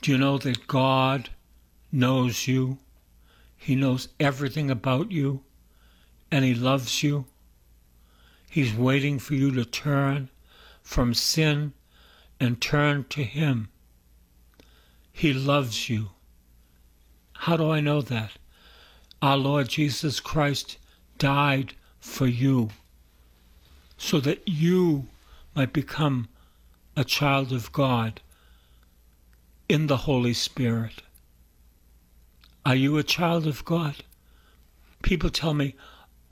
Do you know that God knows you? He knows everything about you, and He loves you. He's waiting for you to turn from sin and turn to Him. He loves you. How do I know that? Our Lord Jesus Christ died for you so that you might become a child of God in the Holy Spirit. Are you a child of God? People tell me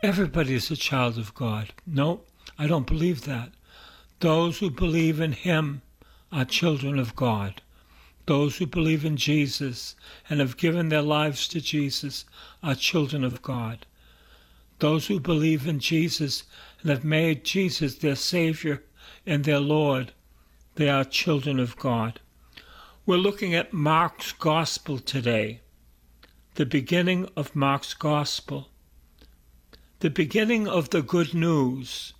everybody is a child of God. No, I don't believe that. Those who believe in Him are children of God. Those who believe in Jesus and have given their lives to Jesus are children of God. Those who believe in Jesus and have made Jesus their Savior and their Lord, they are children of God. We're looking at Mark's Gospel today, the beginning of Mark's Gospel, the beginning of the good news.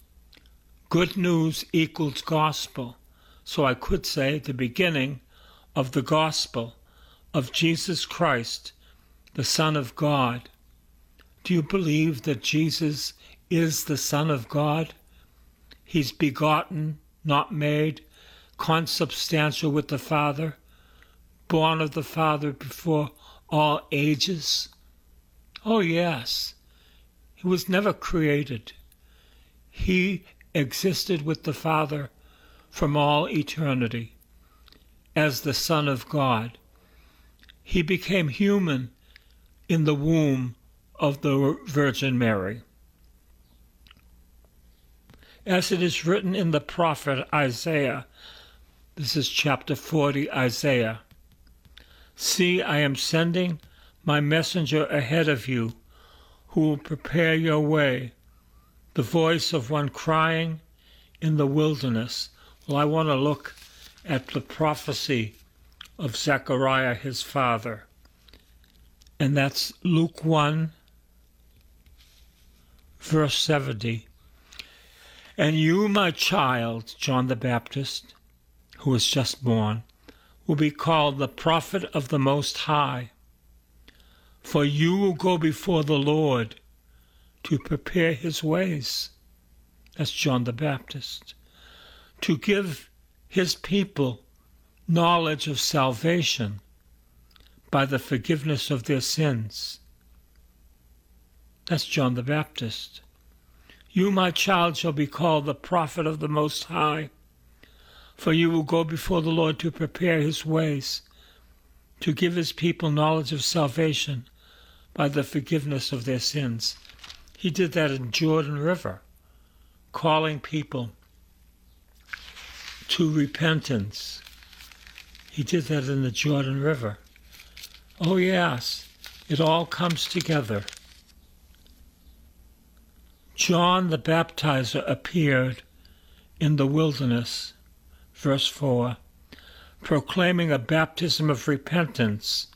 Good news equals gospel. So I could say the beginning of the gospel of Jesus Christ, the Son of God. Do you believe that Jesus is the Son of God? He's begotten, not made, consubstantial with the Father born of the Father before all ages? Oh, yes. He was never created. He existed with the Father from all eternity as the Son of God. He became human in the womb of the Virgin Mary. As it is written in the prophet Isaiah, this is chapter 40, Isaiah. See, I am sending my messenger ahead of you, who will prepare your way. The voice of one crying in the wilderness. Well, I want to look at the prophecy of Zechariah, his father. And that's Luke 1, verse 70. And you, my child, John the Baptist, who was just born, will be called the prophet of the Most High. For you will go before the Lord to prepare his ways. That's John the Baptist. To give his people knowledge of salvation by the forgiveness of their sins. That's John the Baptist. You, my child, shall be called the prophet of the Most High for you will go before the Lord to prepare his ways, to give his people knowledge of salvation by the forgiveness of their sins. He did that in Jordan River, calling people to repentance. He did that in the Jordan River. Oh, yes, it all comes together. John the Baptizer appeared in the wilderness verse 4, proclaiming a baptism of repentance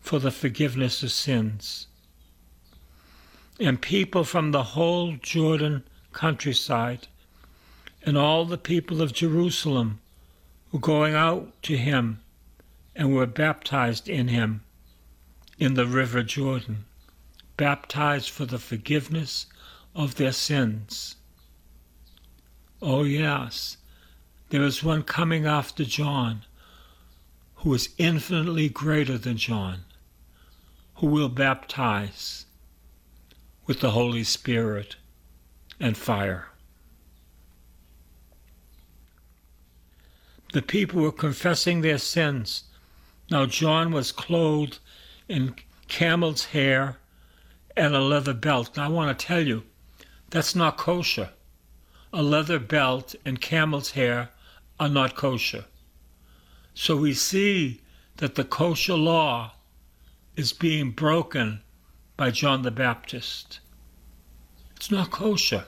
for the forgiveness of sins. And people from the whole Jordan countryside and all the people of Jerusalem were going out to him and were baptized in him in the river Jordan, baptized for the forgiveness of their sins. Oh, yes, there is one coming after John who is infinitely greater than John, who will baptize with the Holy Spirit and fire. The people were confessing their sins. Now, John was clothed in camel's hair and a leather belt. Now, I want to tell you, that's not kosher. A leather belt and camel's hair are not kosher. So we see that the kosher law is being broken by John the Baptist. It's not kosher.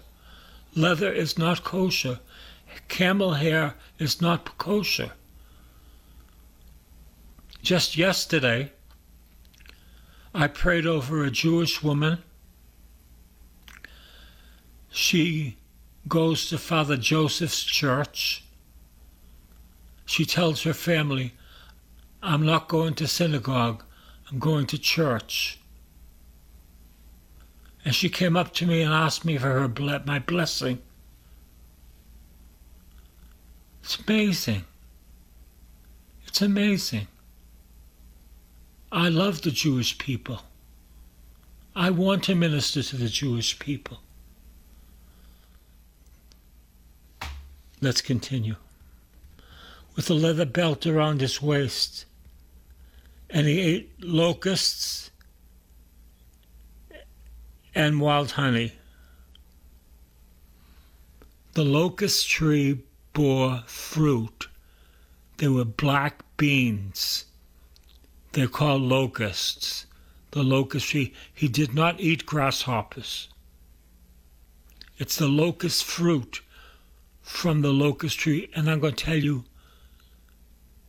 Leather is not kosher. Camel hair is not kosher. Just yesterday, I prayed over a Jewish woman. She goes to Father Joseph's church. She tells her family, I'm not going to synagogue, I'm going to church. And she came up to me and asked me for her ble- my blessing. It's amazing. It's amazing. I love the Jewish people. I want to minister to the Jewish people. Let's continue. With a leather belt around his waist, and he ate locusts and wild honey. The locust tree bore fruit. They were black beans. They're called locusts. The locust tree. He did not eat grasshoppers. It's the locust fruit from the locust tree. And I'm going to tell you,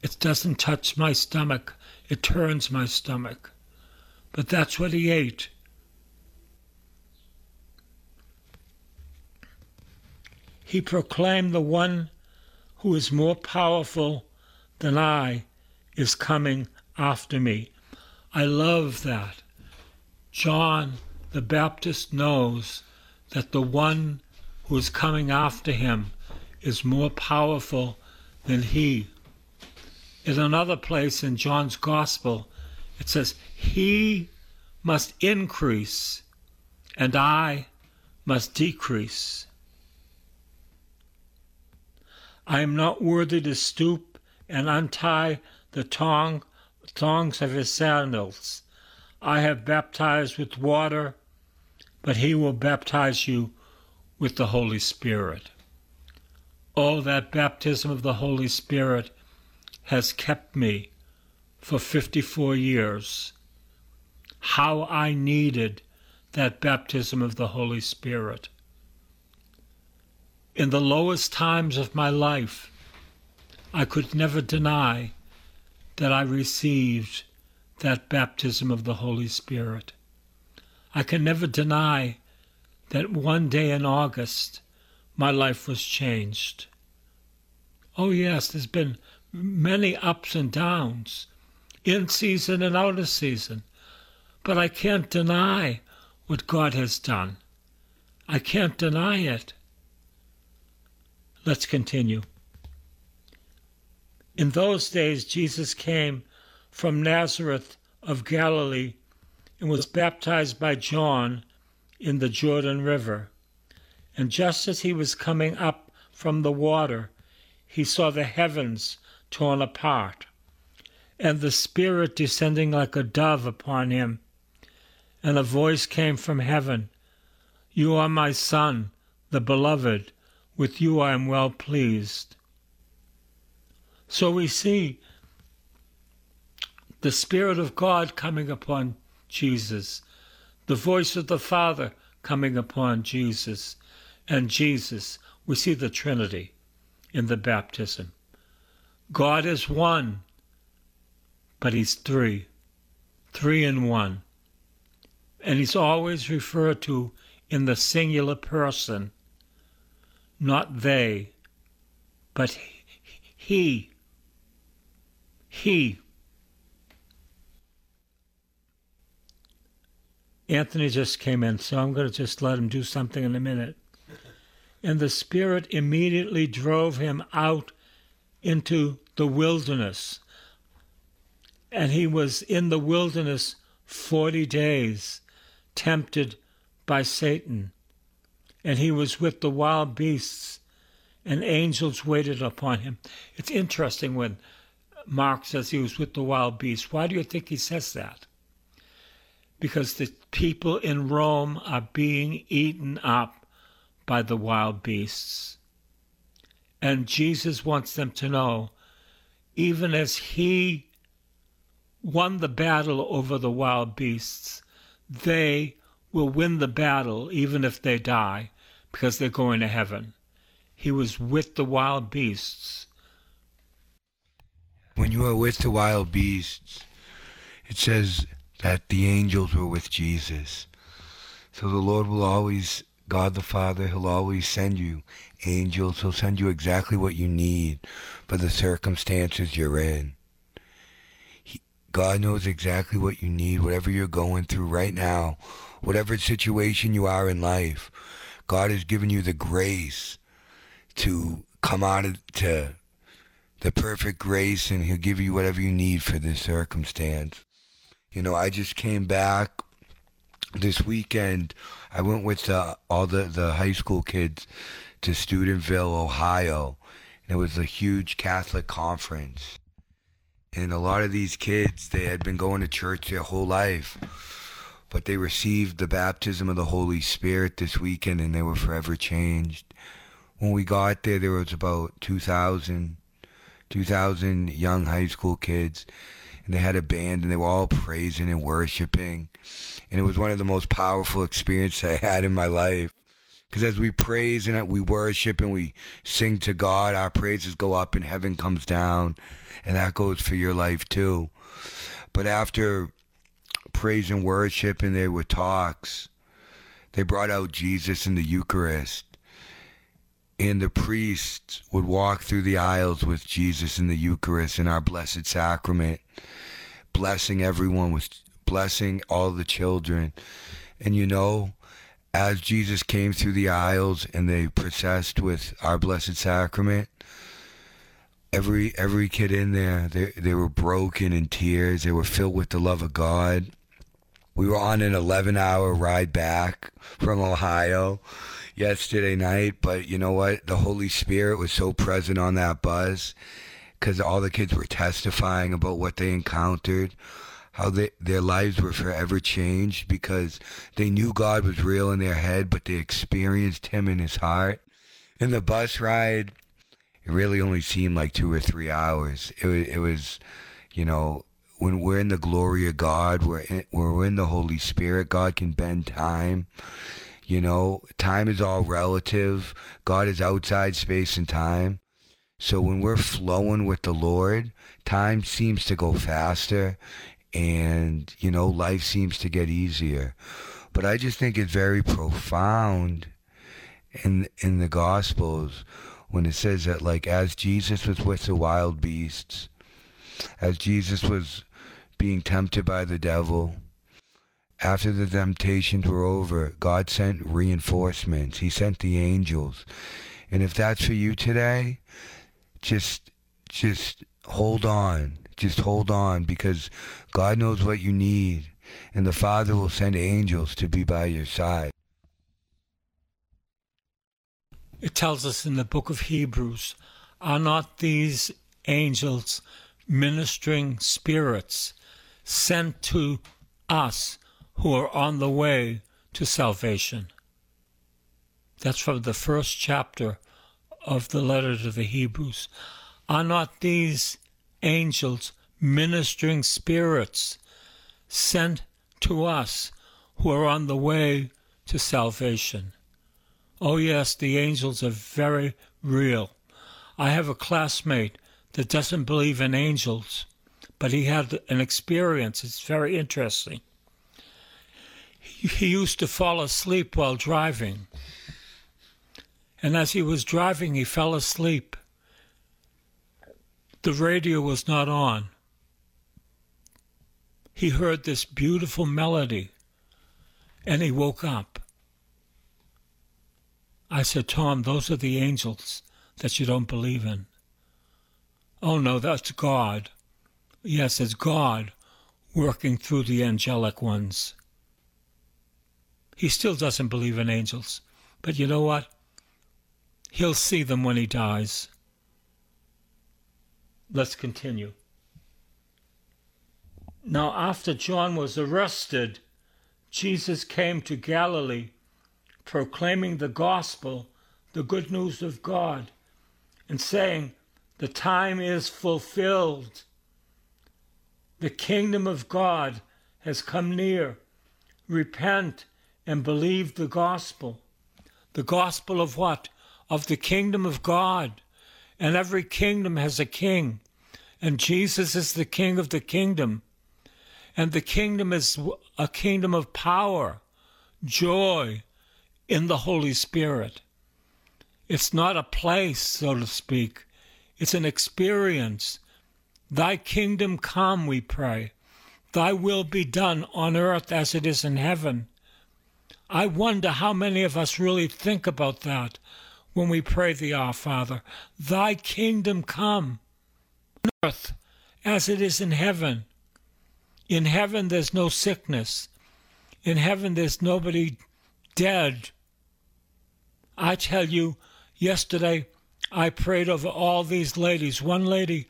it doesn't touch my stomach, it turns my stomach. But that's what he ate. He proclaimed the one who is more powerful than I is coming after me. I love that. John the Baptist knows that the one who is coming after him is more powerful than he. In another place in John's Gospel, it says, He must increase and I must decrease. I am not worthy to stoop and untie the tongue, thongs of his sandals. I have baptized with water, but he will baptize you with the Holy Spirit. Oh, that baptism of the Holy Spirit has kept me for 54 years. How I needed that baptism of the Holy Spirit. In the lowest times of my life, I could never deny that I received that baptism of the Holy Spirit. I can never deny that one day in August my life was changed. Oh, yes, there's been many ups and downs, in season and out of season, but I can't deny what God has done. I can't deny it. Let's continue. In those days, Jesus came from Nazareth of Galilee and was baptized by John in the Jordan River. And just as he was coming up from the water, he saw the heavens torn apart, and the Spirit descending like a dove upon him. And a voice came from heaven You are my Son, the Beloved with you I am well pleased. So we see the Spirit of God coming upon Jesus, the voice of the Father coming upon Jesus, and Jesus. We see the Trinity in the baptism. God is one, but He's three, three in one. And He's always referred to in the singular person not they, but he. He. Anthony just came in, so I'm going to just let him do something in a minute. And the Spirit immediately drove him out into the wilderness. And he was in the wilderness 40 days, tempted by Satan and he was with the wild beasts, and angels waited upon him. It's interesting when Mark says he was with the wild beasts. Why do you think he says that? Because the people in Rome are being eaten up by the wild beasts. And Jesus wants them to know, even as he won the battle over the wild beasts. They will win the battle even if they die because they're going to heaven. He was with the wild beasts. When you are with the wild beasts, it says that the angels were with Jesus. So the Lord will always, God the Father, He'll always send you angels. He'll send you exactly what you need for the circumstances you're in. He, God knows exactly what you need, whatever you're going through right now, whatever situation you are in life. God has given you the grace to come out of, to the perfect grace and he'll give you whatever you need for this circumstance. You know, I just came back this weekend. I went with uh, all the, the high school kids to Steubenville, Ohio. And it was a huge Catholic conference. And a lot of these kids, they had been going to church their whole life but they received the baptism of the Holy Spirit this weekend and they were forever changed when we got there, there was about 2,000, 2,000 young high school kids, and they had a band, and they were all praising and worshiping, and it was one of the most powerful experiences I had in my life. Because as we praise and we worship and we sing to God, our praises go up and heaven comes down, and that goes for your life too. But after praise and worship, and there were talks, they brought out Jesus in the Eucharist and the priests would walk through the aisles with Jesus in the Eucharist in our Blessed Sacrament, blessing everyone with blessing all the children. And you know, as Jesus came through the aisles and they processed with our Blessed Sacrament, every every kid in there, they they were broken in tears. They were filled with the love of God. We were on an 11 hour ride back from Ohio yesterday night, but you know what? The Holy Spirit was so present on that bus because all the kids were testifying about what they encountered, how they, their lives were forever changed because they knew God was real in their head, but they experienced Him in His heart. And the bus ride, it really only seemed like two or three hours. It was, it was you know, when we're in the glory of God, we're in, we're in the Holy Spirit. God can bend time you know, time is all relative. God is outside space and time. So when we're flowing with the Lord, time seems to go faster and, you know, life seems to get easier. But I just think it's very profound in in the gospels when it says that like as Jesus was with the wild beasts, as Jesus was being tempted by the devil, after the temptations were over, God sent reinforcements. He sent the angels. And if that's for you today, just just hold on. Just hold on because God knows what you need and the Father will send angels to be by your side. It tells us in the book of Hebrews, are not these angels ministering spirits sent to us who are on the way to salvation. That's from the first chapter of the letter to the Hebrews. Are not these angels ministering spirits sent to us who are on the way to salvation? Oh, yes, the angels are very real. I have a classmate that doesn't believe in angels, but he had an experience. It's very interesting he used to fall asleep while driving. And as he was driving, he fell asleep. The radio was not on. He heard this beautiful melody and he woke up. I said, Tom, those are the angels that you don't believe in. Oh, no, that's God. Yes, it's God working through the angelic ones. He still doesn't believe in angels. But you know what? He'll see them when he dies. Let's continue. Now, after John was arrested, Jesus came to Galilee, proclaiming the gospel, the good news of God, and saying, The time is fulfilled. The kingdom of God has come near. Repent and believe the gospel. The gospel of what? Of the kingdom of God. And every kingdom has a king. And Jesus is the king of the kingdom. And the kingdom is a kingdom of power, joy in the Holy Spirit. It's not a place, so to speak, it's an experience. Thy kingdom come, we pray. Thy will be done on earth as it is in heaven. I wonder how many of us really think about that when we pray the Our Father. Thy kingdom come on earth as it is in heaven. In heaven, there's no sickness. In heaven, there's nobody dead. I tell you, yesterday I prayed over all these ladies. One lady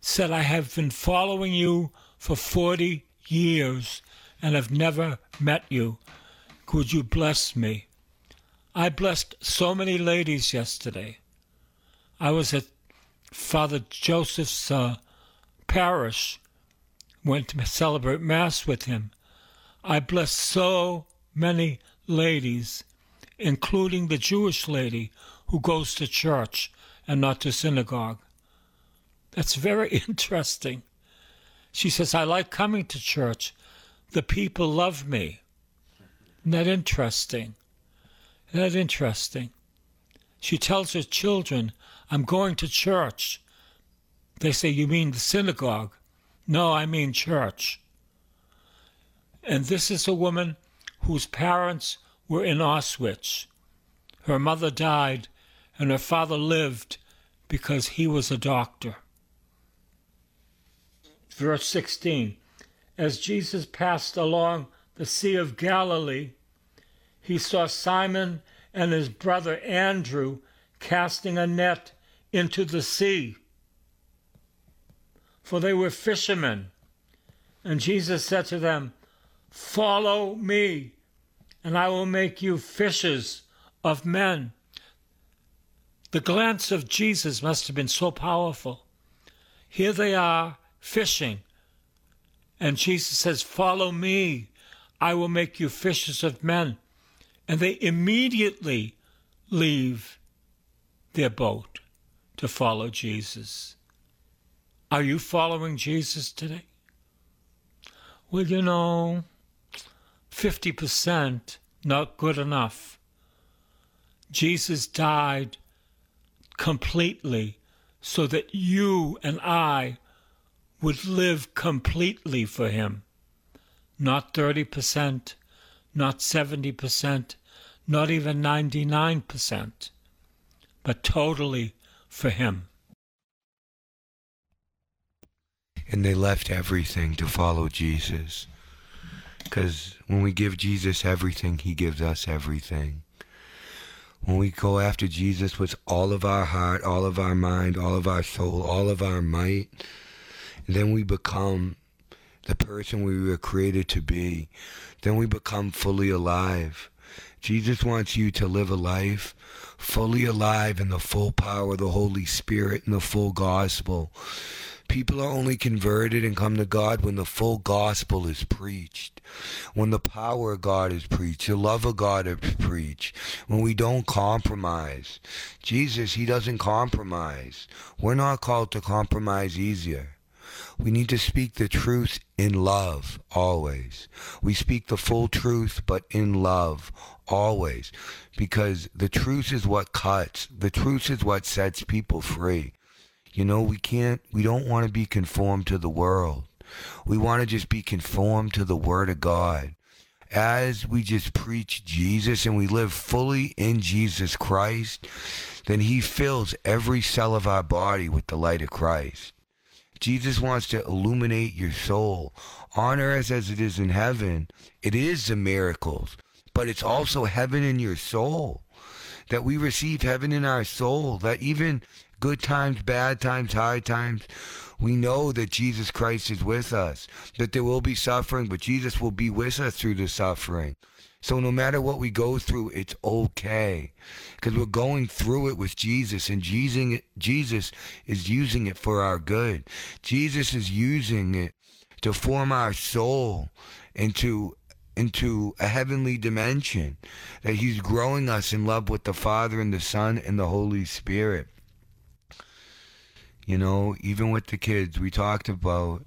said, I have been following you for 40 years and have never met you. Could you bless me? I blessed so many ladies yesterday. I was at Father Joseph's uh, parish, went to celebrate Mass with him. I blessed so many ladies, including the Jewish lady who goes to church and not to synagogue. That's very interesting. She says, I like coming to church. The people love me. Isn't that interesting? Isn't that interesting? She tells her children, I'm going to church. They say, You mean the synagogue? No, I mean church. And this is a woman whose parents were in Auschwitz. Her mother died, and her father lived because he was a doctor. Verse 16 As Jesus passed along the Sea of Galilee, he saw Simon and his brother Andrew casting a net into the sea, for they were fishermen. And Jesus said to them, Follow me, and I will make you fishers of men. The glance of Jesus must have been so powerful. Here they are fishing, and Jesus says, Follow me, I will make you fishers of men. And they immediately leave their boat to follow Jesus. Are you following Jesus today? Well, you know, 50% not good enough. Jesus died completely so that you and I would live completely for Him not 30%, not 70%, not even 99%, but totally for Him. And they left everything to follow Jesus. Because when we give Jesus everything, He gives us everything. When we go after Jesus with all of our heart, all of our mind, all of our soul, all of our might, then we become the person we were created to be, then we become fully alive. Jesus wants you to live a life fully alive in the full power of the Holy Spirit and the full gospel. People are only converted and come to God when the full gospel is preached, when the power of God is preached, the love of God is preached, when we don't compromise. Jesus, He doesn't compromise. We're not called to compromise easier. We need to speak the truth in love always. We speak the full truth, but in love always. Because the truth is what cuts. The truth is what sets people free. You know, we can't, we don't want to be conformed to the world. We want to just be conformed to the Word of God. As we just preach Jesus and we live fully in Jesus Christ, then He fills every cell of our body with the light of Christ. Jesus wants to illuminate your soul on earth as it is in heaven. It is the miracles, but it's also heaven in your soul. That we receive heaven in our soul, that even good times, bad times, hard times, we know that Jesus Christ is with us, that there will be suffering, but Jesus will be with us through the suffering. So no matter what we go through, it's okay. Because we're going through it with Jesus, and Jesus, is using it for our good. Jesus is using it to form our soul into into a heavenly dimension that he's growing us in love with the father and the son and the holy spirit you know even with the kids we talked about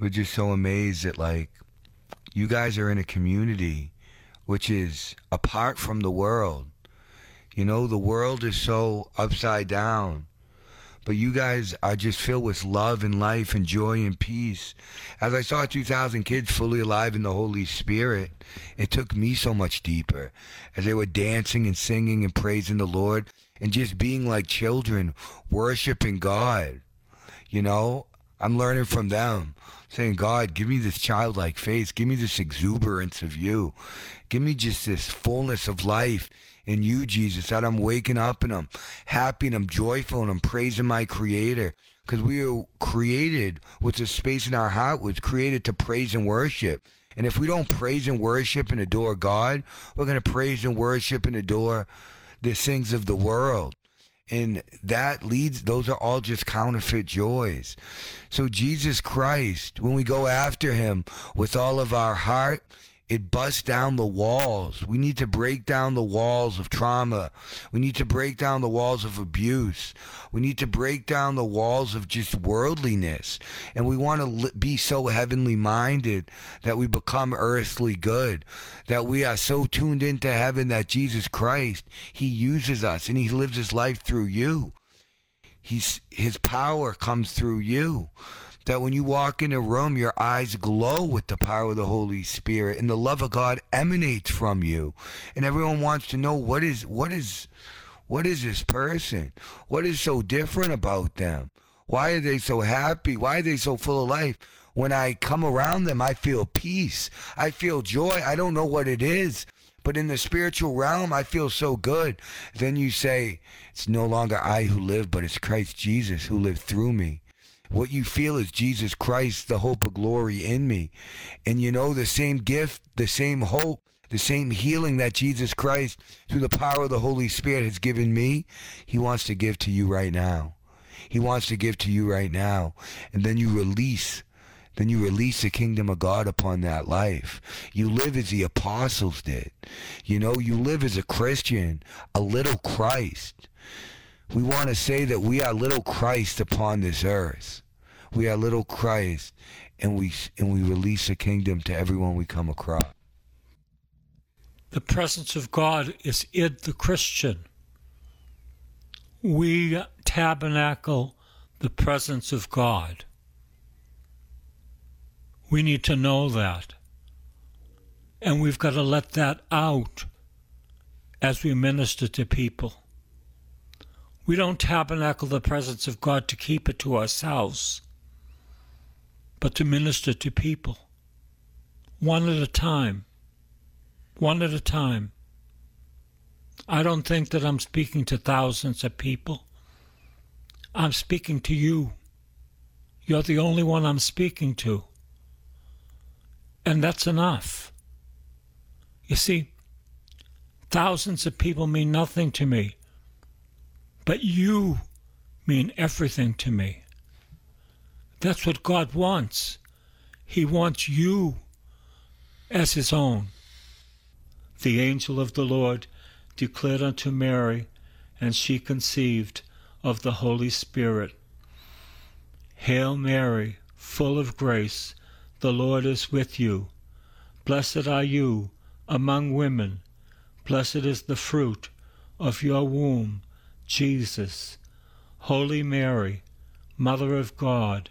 we're just so amazed that like you guys are in a community which is apart from the world you know the world is so upside down but you guys are just filled with love and life and joy and peace. As I saw 2,000 kids fully alive in the Holy Spirit, it took me so much deeper as they were dancing and singing and praising the Lord and just being like children, worshiping God. You know, I'm learning from them, saying, God, give me this childlike faith. Give me this exuberance of you. Give me just this fullness of life in you, Jesus, that I'm waking up and I'm happy and I'm joyful and I'm praising my Creator. Because we are created with a space in our heart, was created to praise and worship. And if we don't praise and worship and adore God, we're going to praise and worship and adore the things of the world. And that leads, those are all just counterfeit joys. So, Jesus Christ, when we go after him with all of our heart, it busts down the walls. We need to break down the walls of trauma. We need to break down the walls of abuse. We need to break down the walls of just worldliness. And we want to be so heavenly minded that we become earthly good, that we are so tuned into heaven that Jesus Christ, He uses us and He lives His life through you. He's, his power comes through you that when you walk in a room, your eyes glow with the power of the Holy Spirit and the love of God emanates from you. And everyone wants to know what is what is what is this person? What is so different about them? Why are they so happy? Why are they so full of life? When I come around them, I feel peace. I feel joy. I don't know what it is, but in the spiritual realm, I feel so good. Then you say, It's no longer I who live, but it's Christ Jesus who lived through me. What you feel is Jesus Christ, the hope of glory in me. And you know, the same gift, the same hope, the same healing that Jesus Christ, through the power of the Holy Spirit, has given me, He wants to give to you right now. He wants to give to you right now. And then you release then you release the kingdom of God upon that life. You live as the apostles did. You know, you live as a Christian, a little Christ. We want to say that we are little Christ upon this earth. We are little Christ, and we and we release the kingdom to everyone we come across. The presence of God is in the Christian. We tabernacle the presence of God. We need to know that. And we've got to let that out as we minister to people. We don't tabernacle the presence of God to keep it to ourselves but to minister to people, one at a time. One at a time. I don't think that I'm speaking to thousands of people. I'm speaking to you. You're the only one I'm speaking to. And that's enough. You see, thousands of people mean nothing to me, but you mean everything to me. That's what God wants. He wants you as his own. The angel of the Lord declared unto Mary, and she conceived of the Holy Spirit. Hail Mary, full of grace, the Lord is with you. Blessed are you among women. Blessed is the fruit of your womb, Jesus. Holy Mary, Mother of God,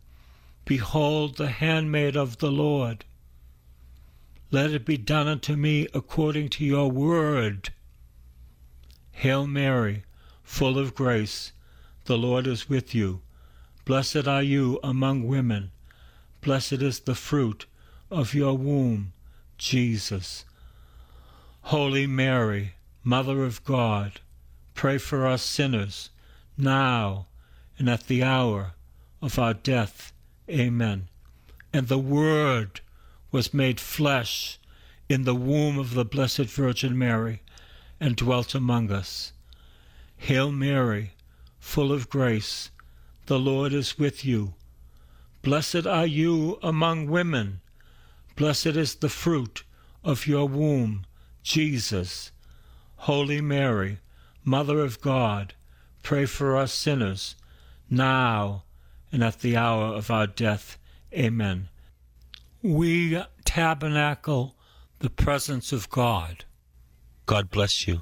Behold the handmaid of the Lord. Let it be done unto me according to your word. Hail Mary, full of grace, the Lord is with you. Blessed are you among women. Blessed is the fruit of your womb, Jesus. Holy Mary, Mother of God, pray for us sinners, now and at the hour of our death. Amen. And the Word was made flesh in the womb of the Blessed Virgin Mary and dwelt among us. Hail Mary, full of grace, the Lord is with you. Blessed are you among women. Blessed is the fruit of your womb, Jesus. Holy Mary, Mother of God, pray for us sinners, now and at the hour of our death. Amen. We tabernacle the presence of God. God bless you.